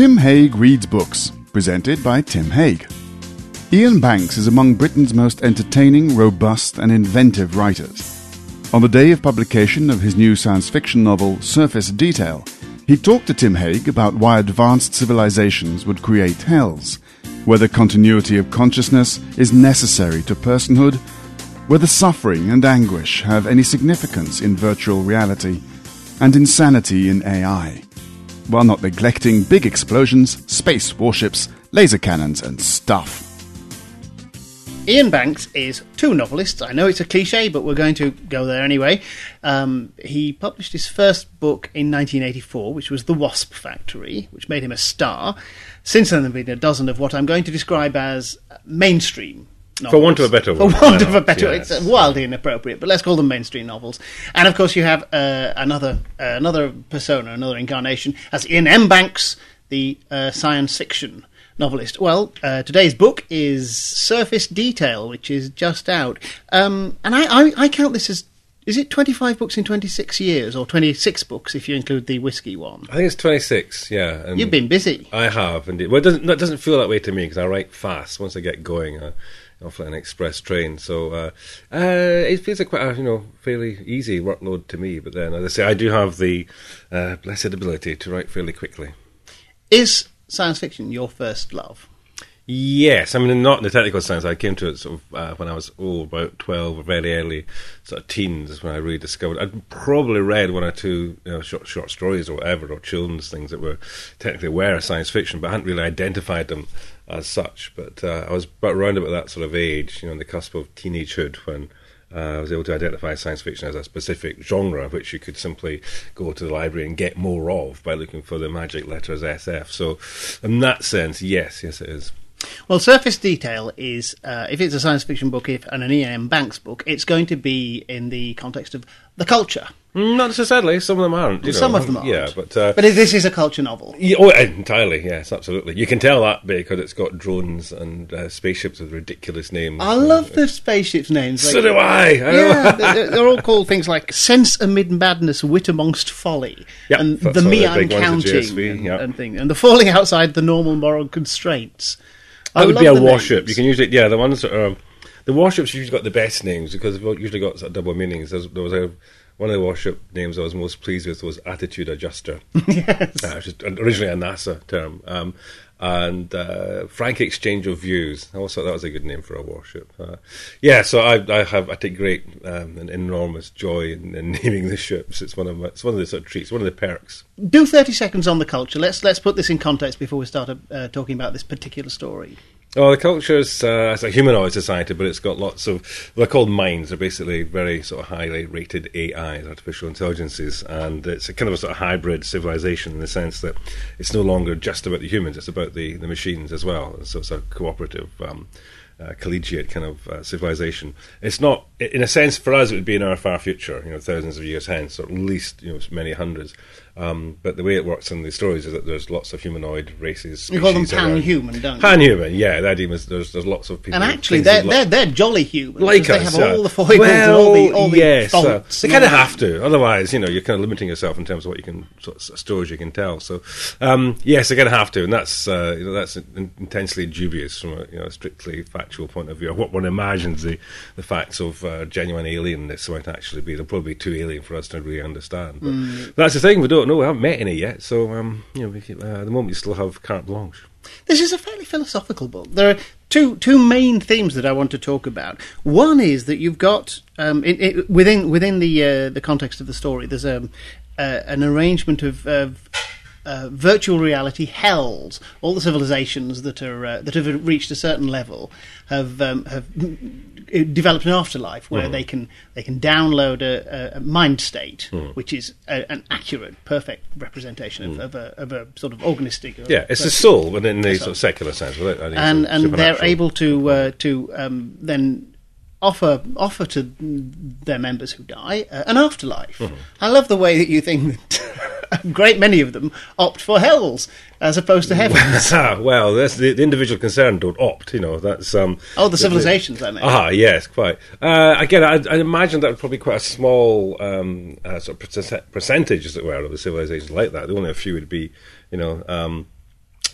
Tim Haigh Reads Books, presented by Tim Haigh. Iain Banks is among Britain's most entertaining, robust, and inventive writers. On the day of publication of his new science fiction novel, Surface Detail, he talked to Tim Haigh about why advanced civilizations would create hells, whether continuity of consciousness is necessary to personhood, whether suffering and anguish have any significance in virtual reality, and insanity in AI, while not neglecting big explosions, space warships, laser cannons, and stuff. Iain Banks is two novelists. I know it's a cliche, but we're going to go there anyway. Um, he published his first book in 1984, which was The Wasp Factory, which made him a star. Since then, there have been a dozen of what I'm going to describe as mainstream novels. For want of a better word. For want of a better Yes. It's wildly inappropriate, but let's call them mainstream novels. And of course, you have uh, another uh, another persona, another incarnation, as Iain M. Banks, the uh, science fiction novelist. Well, uh, today's book is Surface Detail, which is just out. Um, and I, I, I count this as. Is it 25 books in 26 years, or 26 books if you include the whiskey one? I think it's 26, yeah. And You've been busy. I have, indeed. Well, it doesn't, that doesn't feel that way to me because I write fast. Once I get going, uh, off an express train. So uh, uh, it feels like quite a you know fairly easy workload to me. But then, as I say, I do have the uh, blessed ability to write fairly quickly. Is science fiction your first love? Yes, I mean not in the technical sense. I came to it sort of uh, when I was oh about twelve or very early sort of teens when I really discovered. I'd probably read one or two you know, short short stories or whatever or children's things that were technically aware of science fiction, but I hadn't really identified them as such. But uh, I was about around about that sort of age, you know, on the cusp of teenagehood when. Uh, I was able to identify science fiction as a specific genre, which you could simply go to the library and get more of by looking for the magic letters SF. So, in that sense, yes, yes, it is. Well, Surface Detail is, uh, if it's a science fiction book, if and an Iain M. Banks book, it's going to be in the context of the culture. Mm, Not necessarily. Some of them aren't. you Some of them aren't. Yeah, but uh, But this is a culture novel. yeah, oh, entirely. Yes, absolutely. You can tell that because it's got drones and uh, spaceships with ridiculous names. I love the spaceships names. So do I. I. Yeah, they're, they're all called things like Sense Amid Madness, Wit Amongst Folly, Yeah, and the one of Me the I'm big ones, the Counting, and, yeah. and thing, and the falling outside the normal moral constraints. I That would love be a warship. names. You can usually, yeah, the ones that are the warships usually got the best names because they've usually got sort of double meanings. There's, there was a one of the warship names I was most pleased with was Attitude Adjuster, yes. uh, which is originally a NASA term, um, and uh, Frank Exchange of Views. I also thought that was a good name for a warship. Uh, yeah, so I, I have I take great um, and enormous joy in, in naming the ships. It's one of my, it's one of the sort of treats, one of the perks. Do thirty seconds on the culture. Let's let's put this in context before we start uh, talking about this particular story. Oh, the culture's uh, it's a humanoid society, but it's got lots of they're called minds. They're basically very sort of highly rated AIs, artificial intelligences, and it's a kind of a sort of hybrid civilization in the sense that it's no longer just about the humans; it's about the, the machines as well. So it's a cooperative. Um, uh, collegiate kind of uh, civilization. It's not, in a sense, for us, it would be in our far future, you know, thousands of years hence, or at least, you know, many hundreds. Um, but the way it works in these stories is that there's lots of humanoid races. You call them pan-human, don't you? Pan-human, yeah. The idea is there's there's lots of people. And actually, they're, they're, they're jolly human. like they us, have uh, all the foibles well, and all the, all the yes, uh, faults. they kind of have to. Otherwise, you know, you're kind of limiting yourself in terms of what you can sort of stories you can tell. So, um, yes, they kind of have to, and that's uh, you know that's intensely dubious from a you know strictly factual point of view. What one imagines the the facts of uh, genuine alienness might actually be. They'll probably be too alien for us to really understand. But Mm. that's the thing. We don't know. We haven't met any yet. So, um, you know, uh, at the moment you still have carte blanche. This is a fairly philosophical book. There are two two main themes that I want to talk about. One is that you've got um, it, it, within within the uh, the context of the story. There's um, uh, an arrangement of. of uh, virtual reality hells. All the civilizations that are uh, that have reached a certain level have um, have developed an afterlife where they can they can download a, a, a mind state, which is a, an accurate, perfect representation of, of, a, of a sort of organistic. Yeah, it's the virtual- soul, but in the sort of secular sense, and and they're able to uh, to um, then offer offer to their members who die uh, an afterlife. Mm-hmm. I love the way that you think that a great many of them opt for hells as opposed to heavens. Ah, well, that's the, the individual concerned don't opt. You know, that's um. oh, the civilizations, I mean. Ah, yes, quite. Uh, again, I, I imagine that would probably be quite a small um, uh, sort of percentage, as it were, of the civilizations like that. Only a few would be, you know, um,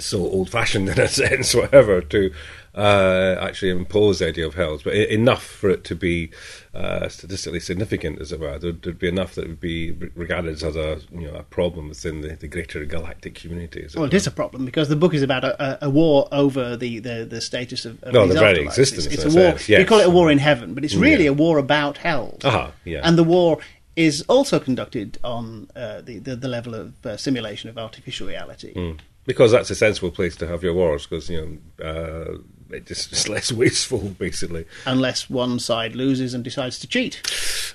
so old-fashioned in a sense, whatever, to uh, actually impose the idea of hell, but enough for it to be uh, statistically significant, as it were. There'd, there'd be enough that it would be regarded as a you know a problem within the, the greater galactic community. As it Well, it is a problem because the book is about a, a, war over the, the, the status of, of No, the very afterlives. existence, It's, it's a war. sense, You call it a war in heaven, but it's really Yeah. a war about hell. Aha, yeah. And the war is also conducted on uh, the, the the level of uh, simulation of artificial reality. Mm. Because that's a sensible place to have your wars, because you know uh, it just, it's less wasteful, basically. Unless one side loses and decides to cheat.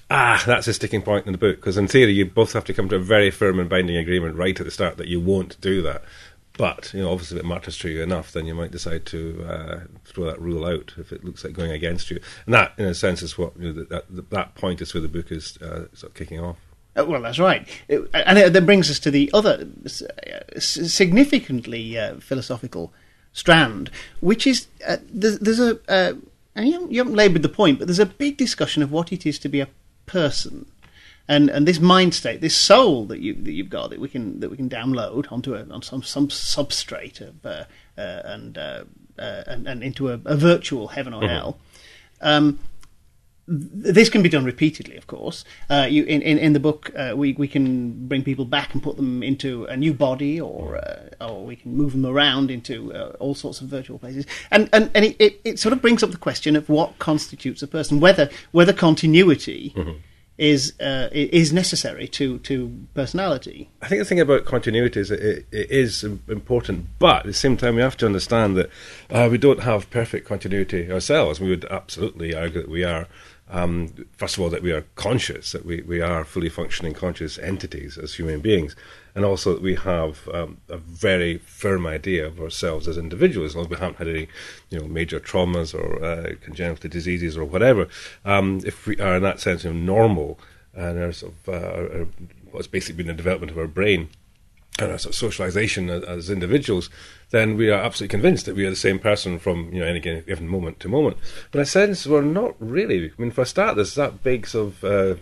Ah, that's a sticking point in the book because in theory you both have to come to a very firm and binding agreement right at the start that you won't do that. But you know, obviously, if it matters to you enough, then you might decide to uh, throw that rule out if it looks like going against you. And that, in a sense, is what you know, that, that that point is where the book is uh, sort of kicking off. Uh, well, that's right. It, and it, that brings us to the other uh, significantly uh, philosophical strand, which is uh, there's, there's a. Uh, and you haven't, you haven't laboured the point, but there's a big discussion of what it is to be a person, and and this mind state, this soul that you that you've got that we can that we can download onto a on some some substrate of uh, uh, and, uh, uh, and and into a, a virtual heaven or hell. Um, this can be done repeatedly, of course. Uh, you, in, in, in the book, uh, we, we can bring people back and put them into a new body, or uh, or we can move them around into uh, all sorts of virtual places. And and, and it, it, it sort of brings up the question of what constitutes a person, whether whether continuity is uh, is necessary to, to personality. I think the thing about continuity is it, it is important, but at the same time, we have to understand that uh, we don't have perfect continuity ourselves. We would absolutely argue that we are. Um, first of all, that we are conscious, that we, we are fully functioning conscious entities as human beings, and also that we have um, a very firm idea of ourselves as individuals, as long as we haven't had any you know, major traumas or uh, congenital diseases or whatever. Um, if we are, in that sense, you know, normal and are sort of, uh, are what's basically been the development of our brain and our sort of socialization as, as individuals, then we are absolutely convinced that we are the same person from you know any given moment to moment. But in a sense, we're not really. I mean, for a start, there's that big sort of uh,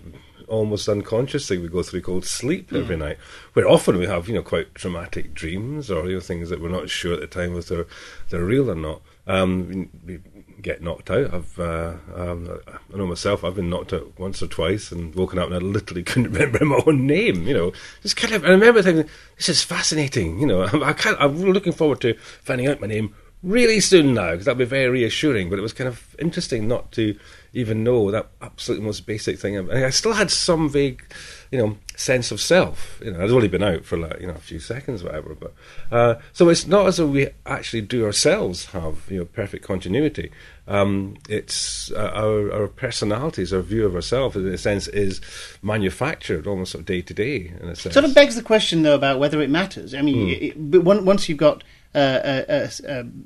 almost unconscious thing we go through called sleep every night, where often we have you know quite traumatic dreams or you know things that we're not sure at the time whether they're they're real or not. Um, we get knocked out. I've, uh, um, I know myself. I've been knocked out once or twice and woken up and I literally couldn't remember my own name. You know, just kind of. I remember thinking, "This is fascinating." You know, I can't. I'm looking forward to finding out my name really soon now because that'll be very reassuring. But it was kind of interesting not to even know that absolute most basic thing. And I still had some vague, you know, sense of self. You know, I'd only been out for like you know a few seconds, whatever. But uh, so it's not as though we actually do ourselves have you know perfect continuity. Um, it's uh, our our personalities, our view of ourselves, in a sense, is manufactured almost sort of day to day. In a sense, Sort of begs the question, though, about whether it matters. I mean, Hmm. it, but once you've got uh, a, a,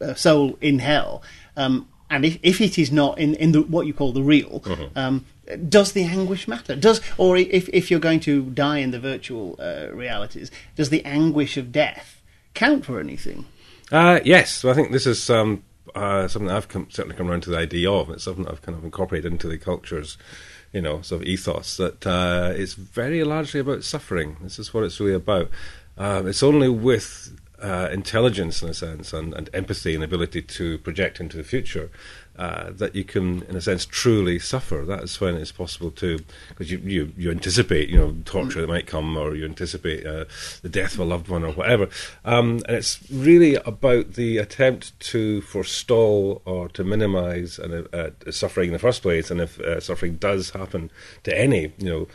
a, a soul in hell, um, and if, if it is not in, in the, what you call the real, Mm-hmm. um, does the anguish matter? Does or if if you're going to die in the virtual uh, realities, does the anguish of death count for anything? Uh, yes, so I think this is um, uh, something I've come, certainly come around to the idea of. It's something I've kind of incorporated into the culture's, you know, sort of ethos that uh, it's very largely about suffering. This is what it's really about. Um, it's only with uh, intelligence, in a sense, and, and empathy and ability to project into the future uh, that you can, in a sense, truly suffer. That is when it's possible to, because you, you, you anticipate, you know, torture that might come, or you anticipate uh, the death of a loved one, or whatever. Um, and it's really about the attempt to forestall or to minimise an, uh, uh, suffering in the first place. And if uh, suffering does happen to any, you know,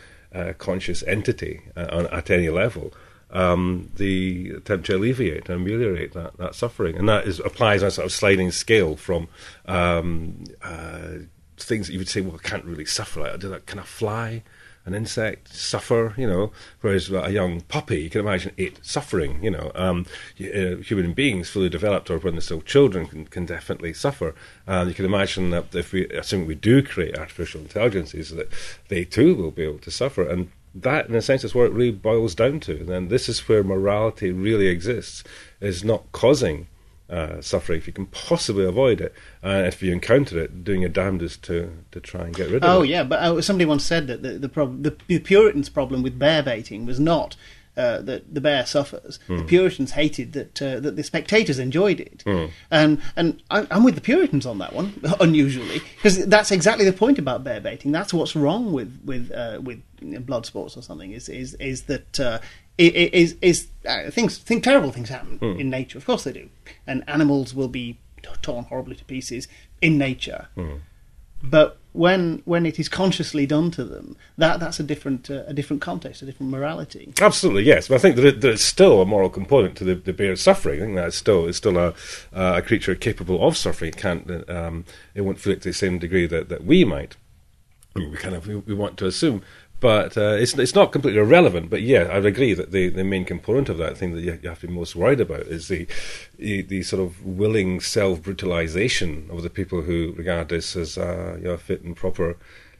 conscious entity at any level, um, the attempt to alleviate and ameliorate that, that suffering. And that is, applies on a sort of sliding scale from um, uh, things that you would say, well, I can't really suffer. Like, do that, can I fly? An insect suffer, you know, whereas a young puppy, you can imagine it suffering, you know. Um, uh, human beings, fully developed, or when they're still children, can, can definitely suffer. And you can imagine that if we, assuming we do create artificial intelligences, that they too will be able to suffer. And that, in a sense, is where it really boils down to. And then this is where morality really exists, is not causing uh, suffering if you can possibly avoid it. And if you encounter it, doing your damnedest to, to try and get rid of Oh it. Oh yeah, but uh, somebody once said that the the, prob- the, the Puritans' problem with bear baiting was not uh, that the bear suffers. The Puritans hated that uh, that the spectators enjoyed it, and and I, I'm with the Puritans on that one, unusually, because that's exactly the point about bear baiting. That's what's wrong with with uh, with blood sports or something. Is is is that uh, is is uh, things think terrible things happen in nature. Of course they do, and animals will be torn horribly to pieces in nature. But when when it is consciously done to them, that that's a different uh, a different context, a different morality. Absolutely, yes. But I think that there's still a moral component to the, the bear's suffering. I think that's still it's still a, uh, a creature capable of suffering. It can't, um, it won't feel it to the same degree that, that we might. We kind of we want to assume, but uh, it's it's not completely irrelevant. But yeah, I would agree that the, the main component of that thing that you, you have to be most worried about is the the, sort of willing self brutalization of the people who regard this as uh, you know, fit and proper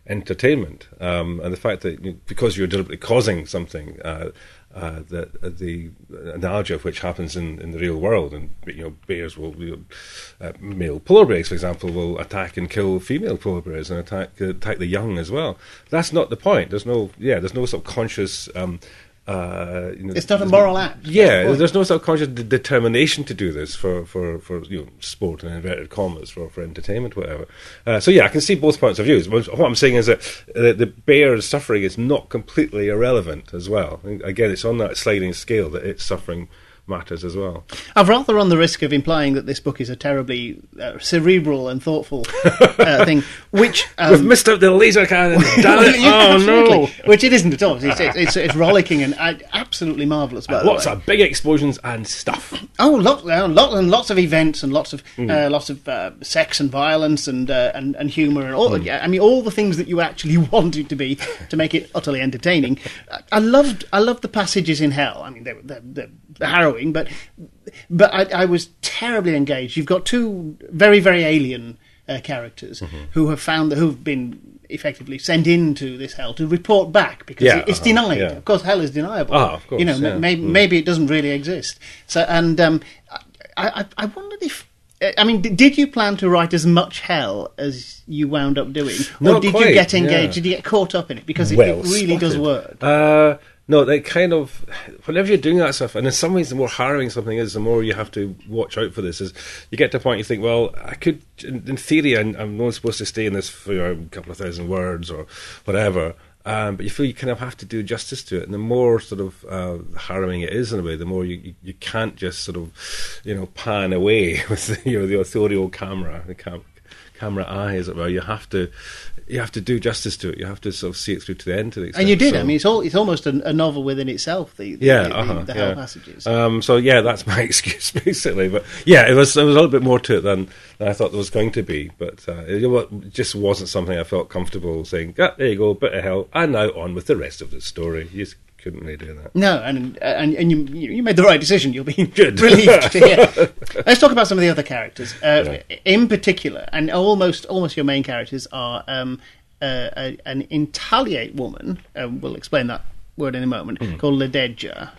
entertainment, um, and the fact that you because you're deliberately causing something. Uh, uh, uh, the analogy of which happens in, in the real world, and you know, bears will, uh, male polar bears, for example, will attack and kill female polar bears and attack uh, attack the young as well. That's not the point. There's no, yeah, there's no subconscious. Um, uh, you know, It's not a moral act. That's the Yeah, there's no subconscious de- determination to do this for, for, for you know sport and inverted commas for, for entertainment, whatever. Uh, so yeah, I can see both points of views. What what I'm saying is that uh, the bear's suffering is not completely irrelevant as well. Again, it's on that sliding scale that its suffering matters as well. I've rather run the risk of implying that this book is a terribly uh, cerebral and thoughtful uh, thing, which um, We've missed out the laser cannon. Damn it! Oh no! Which it isn't at all. It's, it's, it's, it's rollicking and uh, absolutely marvellous. By the Lots way. of big explosions and stuff. Oh, lots, uh, lot, and lots of events and lots of Mm. uh, lots of uh, sex and violence and uh, and, and humour and all. Mm. yeah, I mean, all the things that you actually want it to be to make it utterly entertaining. I, I loved I loved the passages in hell. I mean, they were they're, they're harrowing, but but I, I was terribly engaged. You've got two very very alien uh, characters Mm-hmm. who have found that who've been effectively sent into this hell to report back because Yeah, it's uh-huh, denied. yeah. Of course, hell is deniable. Ah, of course, you know, yeah. maybe Mm. maybe it doesn't really exist. So, and um, I, I, I wondered if. I mean, did you plan to write as much hell as you wound up doing, or Not did you get engaged? Did you get caught up in it? Because it, well it really does work. Uh, no, they kind of whenever you're doing that stuff, and in some ways, the more harrowing something is, the more you have to watch out for this. Is you get to a point you think, well, I could, in, in theory, I'm, I'm only supposed to stay in this for you know, a couple of thousand words or whatever. Um, but you feel you kind of have to do justice to it, and the more sort of uh, harrowing it is in a way, the more you, you you can't just sort of you know pan away with the, you know the authorial camera, the cam- camera eye, as it were. You have to you have to do justice to it. You have to sort of see it through to the end. To the extent. and you did. So- I mean, it's all it's almost a, a novel within itself. The, the yeah, the, uh-huh, the yeah. hell passages. Um, so yeah, that's my excuse basically. But yeah, it was there was a little bit more to it than, than I thought there was going to be. But uh, it just wasn't something I felt comfortable saying. Ah, there you go, bit of hell, and now on with the rest of the story. You just couldn't really do that. No, and and and you you made the right decision. You'll be Good. relieved to hear. Let's talk about some of the other characters. Uh, In particular, and almost almost your main characters are um, uh, a, an intagliate woman. Um, we'll explain that word in a moment. Called Lededje,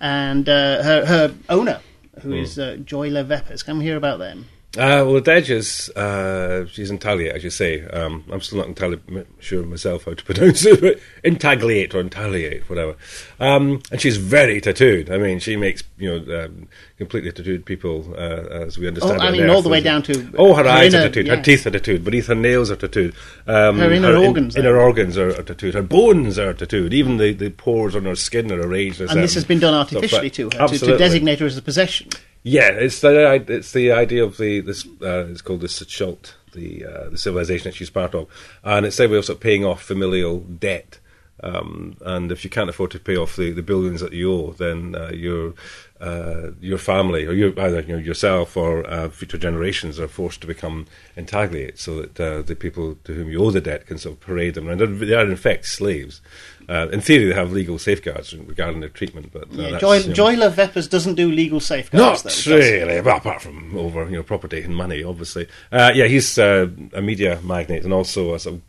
and uh, her her owner, who is uh, Joiler Veppers. Can we hear about them? Uh, well, Dej is uh, she's intagliate, as you say. Um, I'm still not entirely m- sure myself how to pronounce it, but intagliate or intagliate, whatever. Um, and she's very tattooed. I mean, she makes you know um, completely tattooed people, uh, as we understand. Oh, I mean, all Earth, the way down to oh, her, her eyes inner- are tattooed, yeah. her teeth are tattooed, beneath her nails are tattooed. Um, Her inner in- organs, inner though. organs are, are tattooed. Her bones are tattooed. Even the, the pores on her skin are arranged. And this has been done artificially to her to, to designate her as a possession. Yeah, it's the it's the idea of the this uh, it's called the Sichult, the uh, the civilization that she's part of, and it's of sort of paying off familial debt. Um, and if you can't afford to pay off the, the billions that you owe, then uh, your uh, your family or your, either you know, yourself or uh, future generations are forced to become intagliate, so that uh, the people to whom you owe the debt can sort of parade them. And they're, in fact slaves. Uh, in theory, they have legal safeguards regarding their treatment, but uh, Yeah, Joy, you know, Joiler Veppers doesn't do legal safeguards. not though. Really, well, apart from over you know property and money, obviously. Uh, yeah, he's uh, a media magnate and also a sort of,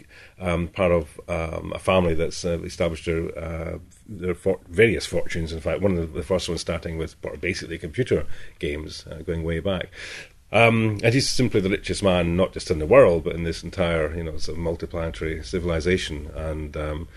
um, part of um, a family that's uh, established their uh, their for- various fortunes. In fact, one of the, the first ones starting with basically computer games, uh, going way back. Um, and he's simply the richest man, not just in the world, but in this entire, you know, sort of multiplanetary civilization. And um,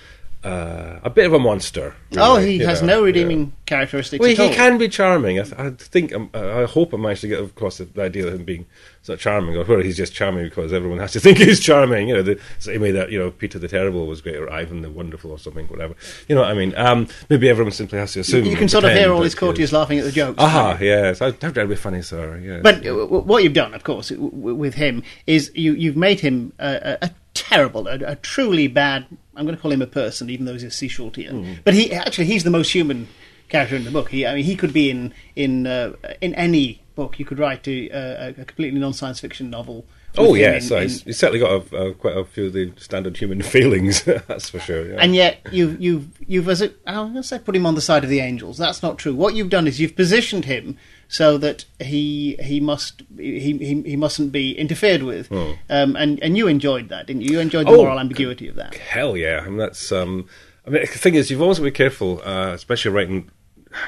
uh, a bit of a monster. oh, he has know, no yeah. redeeming characteristics Well, he can be charming. I, th- I think, um, I I hope I managed to get across the idea of him being so charming, or whether he's just charming because everyone has to think he's charming. You know, the same way that you know Peter the Terrible was great, or Ivan the Wonderful, or something, whatever. You know what I mean? Um, maybe everyone simply has to assume. you can sort of hear all his courtiers laughing at the jokes. Aha, yes. How how dare be funny, sir? Yes. But uh, w- what you've done, of course, w- with him is you, you've made him a, a, a terrible, a, a truly bad. I'm going to call him a person, even though he's a Sichultian. Hmm. But he actually he's the most human character in the book. He, I mean, he could be in in uh, in any book. You could write a, a, a completely non-science fiction novel. Oh yes, in- in- he's, he's certainly got a, a, quite a few of the standard human feelings. that's for sure. Yeah. and yet you've you've you've as it, I'm going to say put him on the side of the angels. That's not true. What you've done is you've positioned him so that he he must he he, he mustn't be interfered with. Um, and and you enjoyed that, didn't you? You enjoyed the Oh, moral ambiguity of that. Hell yeah! I mean, that's. Um, I mean, the thing is, you've always got to be careful, uh, especially writing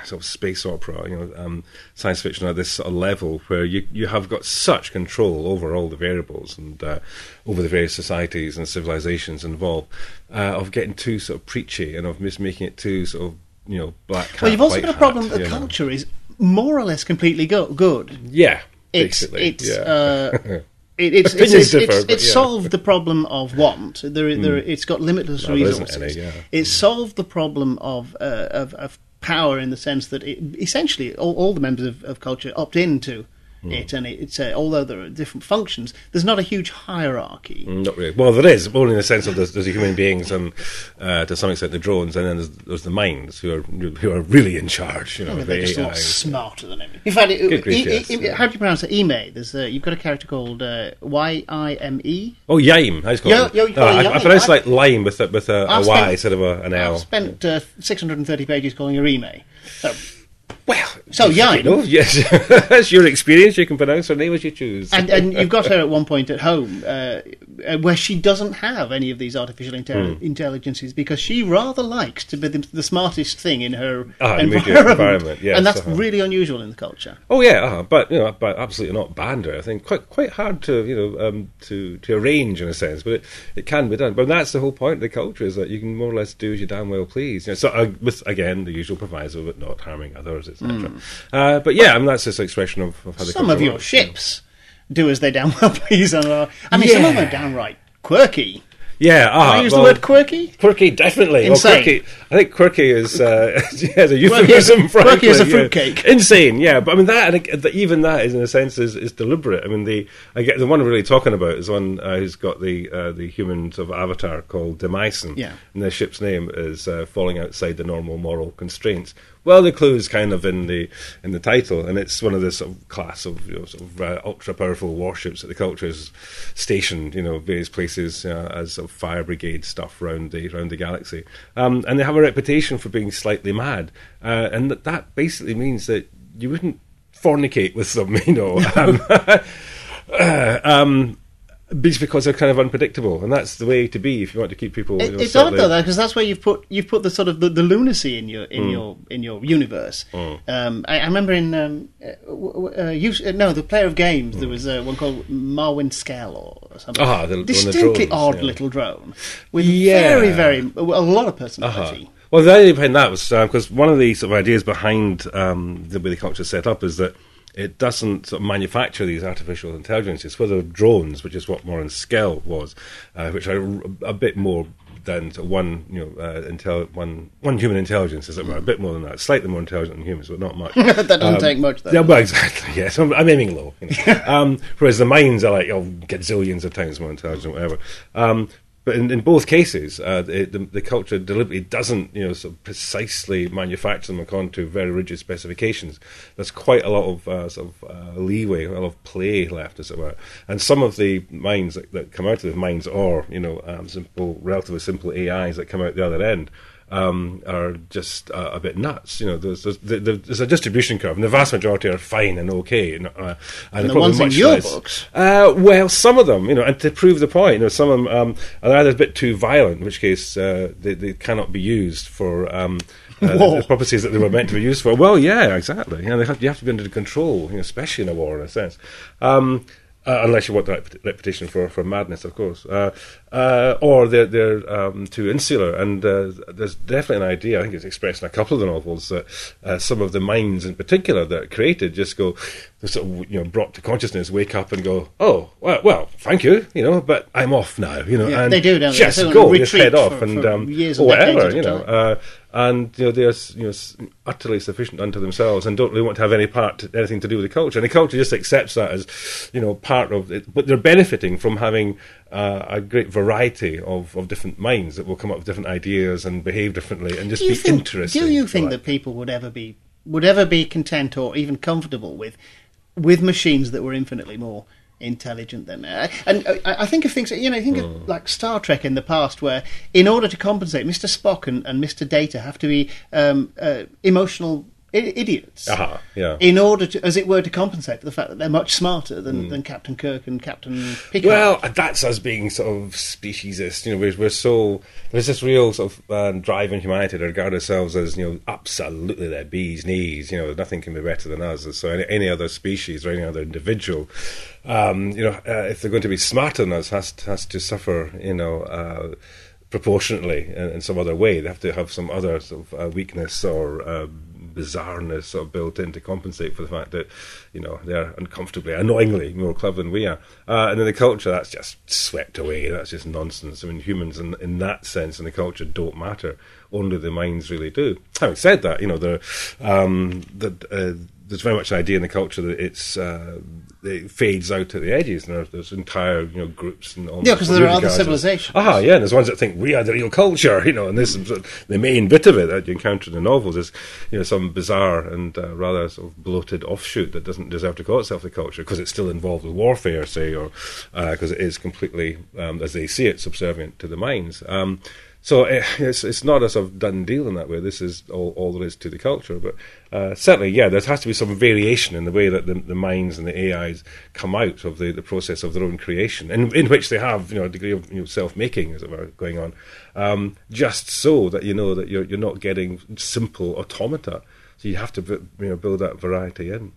sort of space opera, you know, um, science fiction at this sort of level, where you you have got such control over all the variables and uh, over the various societies and civilizations involved, uh, of getting too sort of preachy and of mis- making it too sort of you know black. Hat, Well, you've also got a hat, problem that you know. culture is more or less completely go- good. Yeah, It's basically. it's. yeah. Uh, it, it's, it's, it's, differ, it's, it's yeah. solved the problem of want. There, there, it's got limitless isn't resources. any, yeah. It's solved the problem of, uh, of of power in the sense that it, essentially all, all the members of, of culture opt into Hmm. it, and it, it's uh, although there are different functions, there's not a huge hierarchy. Mm, Not really. Well, there is, only in the sense of there's, there's the human beings and uh, to some extent the drones, and then there's, there's the minds who are who are really in charge. You know, I mean, they're just a lot smarter than everything. In fact, it, grief, e- yes, e- yeah. how do you pronounce it? Ime. There's uh, you've got a character called uh, Y I M E. Oh, Yime. I, Yo- yo, you call it I, I pronounce it like lime with a, with a, a I've Y instead of a, an L. I've spent uh, 630 pages calling her Ime. So, Well, So, you Yime. know, yes, that's your experience. You can pronounce her name as you choose. and, and you've got her at one point at home uh, where she doesn't have any of these artificial Hmm. intelligences because she rather likes to be the, the smartest thing in her Ah, environment. environment, yes, and that's uh-huh. really unusual in the culture. Oh yeah, uh, but you know, but absolutely not banned. I think quite quite hard to you know um, to to arrange in a sense, but it, it can be done. But that's the whole point of the culture is that you can more or less do as you damn well please. You know, so uh, with again the usual proviso, but not harming others, etc. Uh, but yeah, I mean that's just an expression of, of how the. Some of your works, you know. Do as they damn well please. And, uh, I mean, some of them are downright quirky. Yeah, uh, I use well, the word quirky. Quirky, definitely. Well, Insane. quirky, I think quirky is uh, yeah, a euphemism. Quirky- quirky as a frankly, yeah. fruitcake. Insane, yeah. But I mean that, think even that is in a sense is, is deliberate. I mean the I get the one I'm really talking about is one uh, who's got the uh, the human sort of avatar called Demeisen. Yeah. and the ship's name is uh, falling outside the normal moral constraints. Well, the clue is kind of in the in the title, and it's one of this sort of class of you know, sort of uh, ultra powerful warships that the culture is stationed, you know, various places uh, as of fire brigade stuff around the around the galaxy, um, and they have a reputation for being slightly mad, uh, and that, that basically means that you wouldn't fornicate with them, you know. Um, uh, um, because they're kind of unpredictable, and that's the way to be if you want to keep people. you know, it's odd though, because that's where you've put you've put the sort of the, the lunacy in your Hmm. in your in your universe. Um, I, I remember in um, uh, uh, you, uh, no, the player of games there was uh, one called Mawhrin-Skel or something. Hmm. Ah, the- of the drones, odd yeah. little drone with Yeah. very very a lot of Uh-huh. personality. Well, the idea behind that was because one of the sort of ideas behind um, the way the culture set up is that it doesn't sort of manufacture these artificial intelligences, whether drones, which is what Mawhrin-Skel was, uh, which are a bit more than one, you know, uh, intel- one one human intelligence, as it were, a bit more than that, slightly more intelligent than humans, but not much. that doesn't take much. Though. Yeah, well, exactly. Yes, I'm, I'm aiming low. You know. um, whereas the minds are like, oh, gazillions of times more intelligent, whatever. Um, but in, in both cases, uh, the, the, the culture deliberately doesn't, you know, sort of precisely manufacture them according to very rigid specifications. There's quite a lot of uh, sort of uh, leeway, a lot of play left, as it were. And some of the minds that, that come out of the minds, are, you know, um, simple, relatively simple AIs that come out the other end um, are just uh, a bit nuts. You know, there's, there's, there's a distribution curve, and the vast majority are fine and okay. And, uh, and the probably ones in your less- books? Uh, well, some of them, you know, and to prove the point, you know, some of them um, are either a bit too violent, in which case uh, they, they cannot be used for. Um, uh, the purposes that they were meant to be used for. Well, yeah, exactly. You know, they have, you have to be under control, you know, especially in a war, in a sense. Um, Uh, unless you want the rep- reputation for, for madness, of course, uh, uh, or they're they're um, too insular. And uh, there's definitely an idea. I think it's expressed in a couple of the novels that uh, some of the minds, in particular, that are created, just go, sort of you know brought to consciousness, wake up and go, oh well, well, thank you, you know, but I'm off now, you know, Yeah, and they do, don't they? just go, just head off, for- and for um, years or whatever, you know. And you know they're you know utterly sufficient unto themselves and don't really want to have any part anything to do with the culture. And the culture just accepts that as you know part of it, but they're benefiting from having uh, a great variety of, of different minds that will come up with different ideas and behave differently and just be think, interesting. Do you think that people would ever be would ever be content or even comfortable with with machines that were infinitely more intelligent than uh, and I, I think of things you know think Hmm. of like Star Trek in the past where in order to compensate Mr Spock and, and Mr Data have to be um, uh, emotional I- idiots Aha, yeah. in order to as it were to compensate for the fact that they're much smarter than, than Captain Kirk and Captain Picard Well, that's us being sort of speciesist. You know, we're, we're so there's this real sort of uh, drive in humanity to regard ourselves as you know absolutely their bees knees. You know, nothing can be better than us. So any, any other species or any other individual, um, you know, uh, if they're going to be smarter than us, has has to suffer. You know. Uh, proportionately in, in some other way they have to have some other sort of uh, weakness or uh, bizarreness sort of built in to compensate for the fact that you know they're uncomfortably, annoyingly more clever than we are. Uh, and in the culture, that's just swept away. That's just nonsense. I mean, humans in, in that sense in the culture don't matter. Only the minds really do. Having said that, you know, um, that, uh, there's very much an idea in the culture that it's uh, it fades out at the edges, and there's, there's entire you know groups and Yeah, 'cause there are other civilizations. Ah, yeah, and there's ones that think we are the real culture, you know, and this is the main bit of it that you encounter in the novels is, you know, some bizarre and uh, rather sort of bloated offshoot that doesn't deserve to call itself the culture because it's still involved with warfare, say, or because it is completely, um, as they see it, subservient to the minds. Um, so eh, it's it's not a sort of done deal in that way. This is all, all there is to the culture, but uh, certainly, yeah, there has to be some variation in the way that the, the minds and the AIs come out of the, the process of their own creation, in, in which they have you know a degree of you know, self making, as it were, going on, um, just so that you know that you're you're not getting simple automata. So you have to you know build that variety in.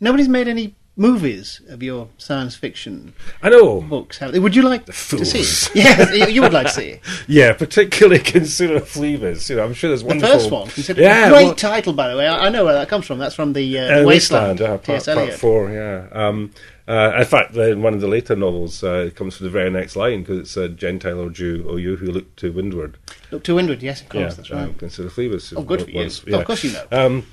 nobody's made any movies of your science fiction I know. books have they? Would you like to fools. see it? Yeah, you- would like to see it. Yeah, particularly consider Phlebas. You know, I'm sure there's one. The first one, consider Yeah, great well- title by the way. I, I know where that comes from. That's from the uh, Uh, Wasteland. yeah, part, part four, yeah. Um, uh, in fact, in one of the later novels, uh, it comes from the very next line because it's a Gentile or Jew or you who look to windward. Look to windward. Yes, of course. yeah, that's right. um, consider Phlebas. Oh, good for you. was- Of course you know. Um,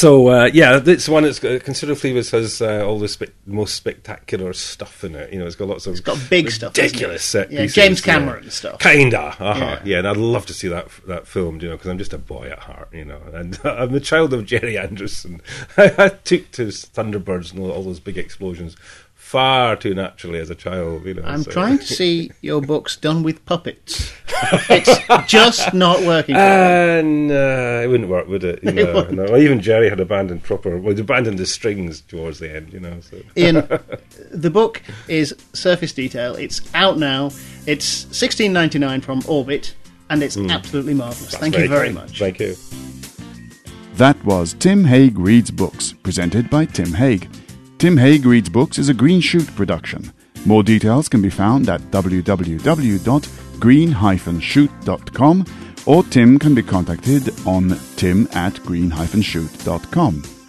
so uh, yeah, this one is uh, consider Phlebas has uh, all the spe- most spectacular stuff in it. You know, it's got lots of It's got big stuff, ridiculous set Yeah, pieces. James. Cameron stuff. Kinda, uh-huh. Yeah. yeah. and I'd love to see that that filmed, you know, because I'm just a boy at heart, you know, and I'm the child of Gerry Anderson. I took to Thunderbirds and all, all those big explosions far too naturally as a child, you know. I'm so- trying to see your books done with puppets. it's just not working. for me. And uh, it wouldn't work, would it? You know, wouldn't. no. Even Gerry had abandoned proper. Well, he abandoned the strings towards the end, you know. So. Iain, the book is Surface Detail. It's out now. It's 16.99 from Orbit, and it's absolutely marvelous. That's Thank you very kind. much. Thank you. That was Tim Haigh Reads Books, presented by Tim Haigh. Tim Haigh Reads Books is a Green Shoot production. More details can be found at www.green-shoot.com or Tim can be contacted on tim at green-shoot.com.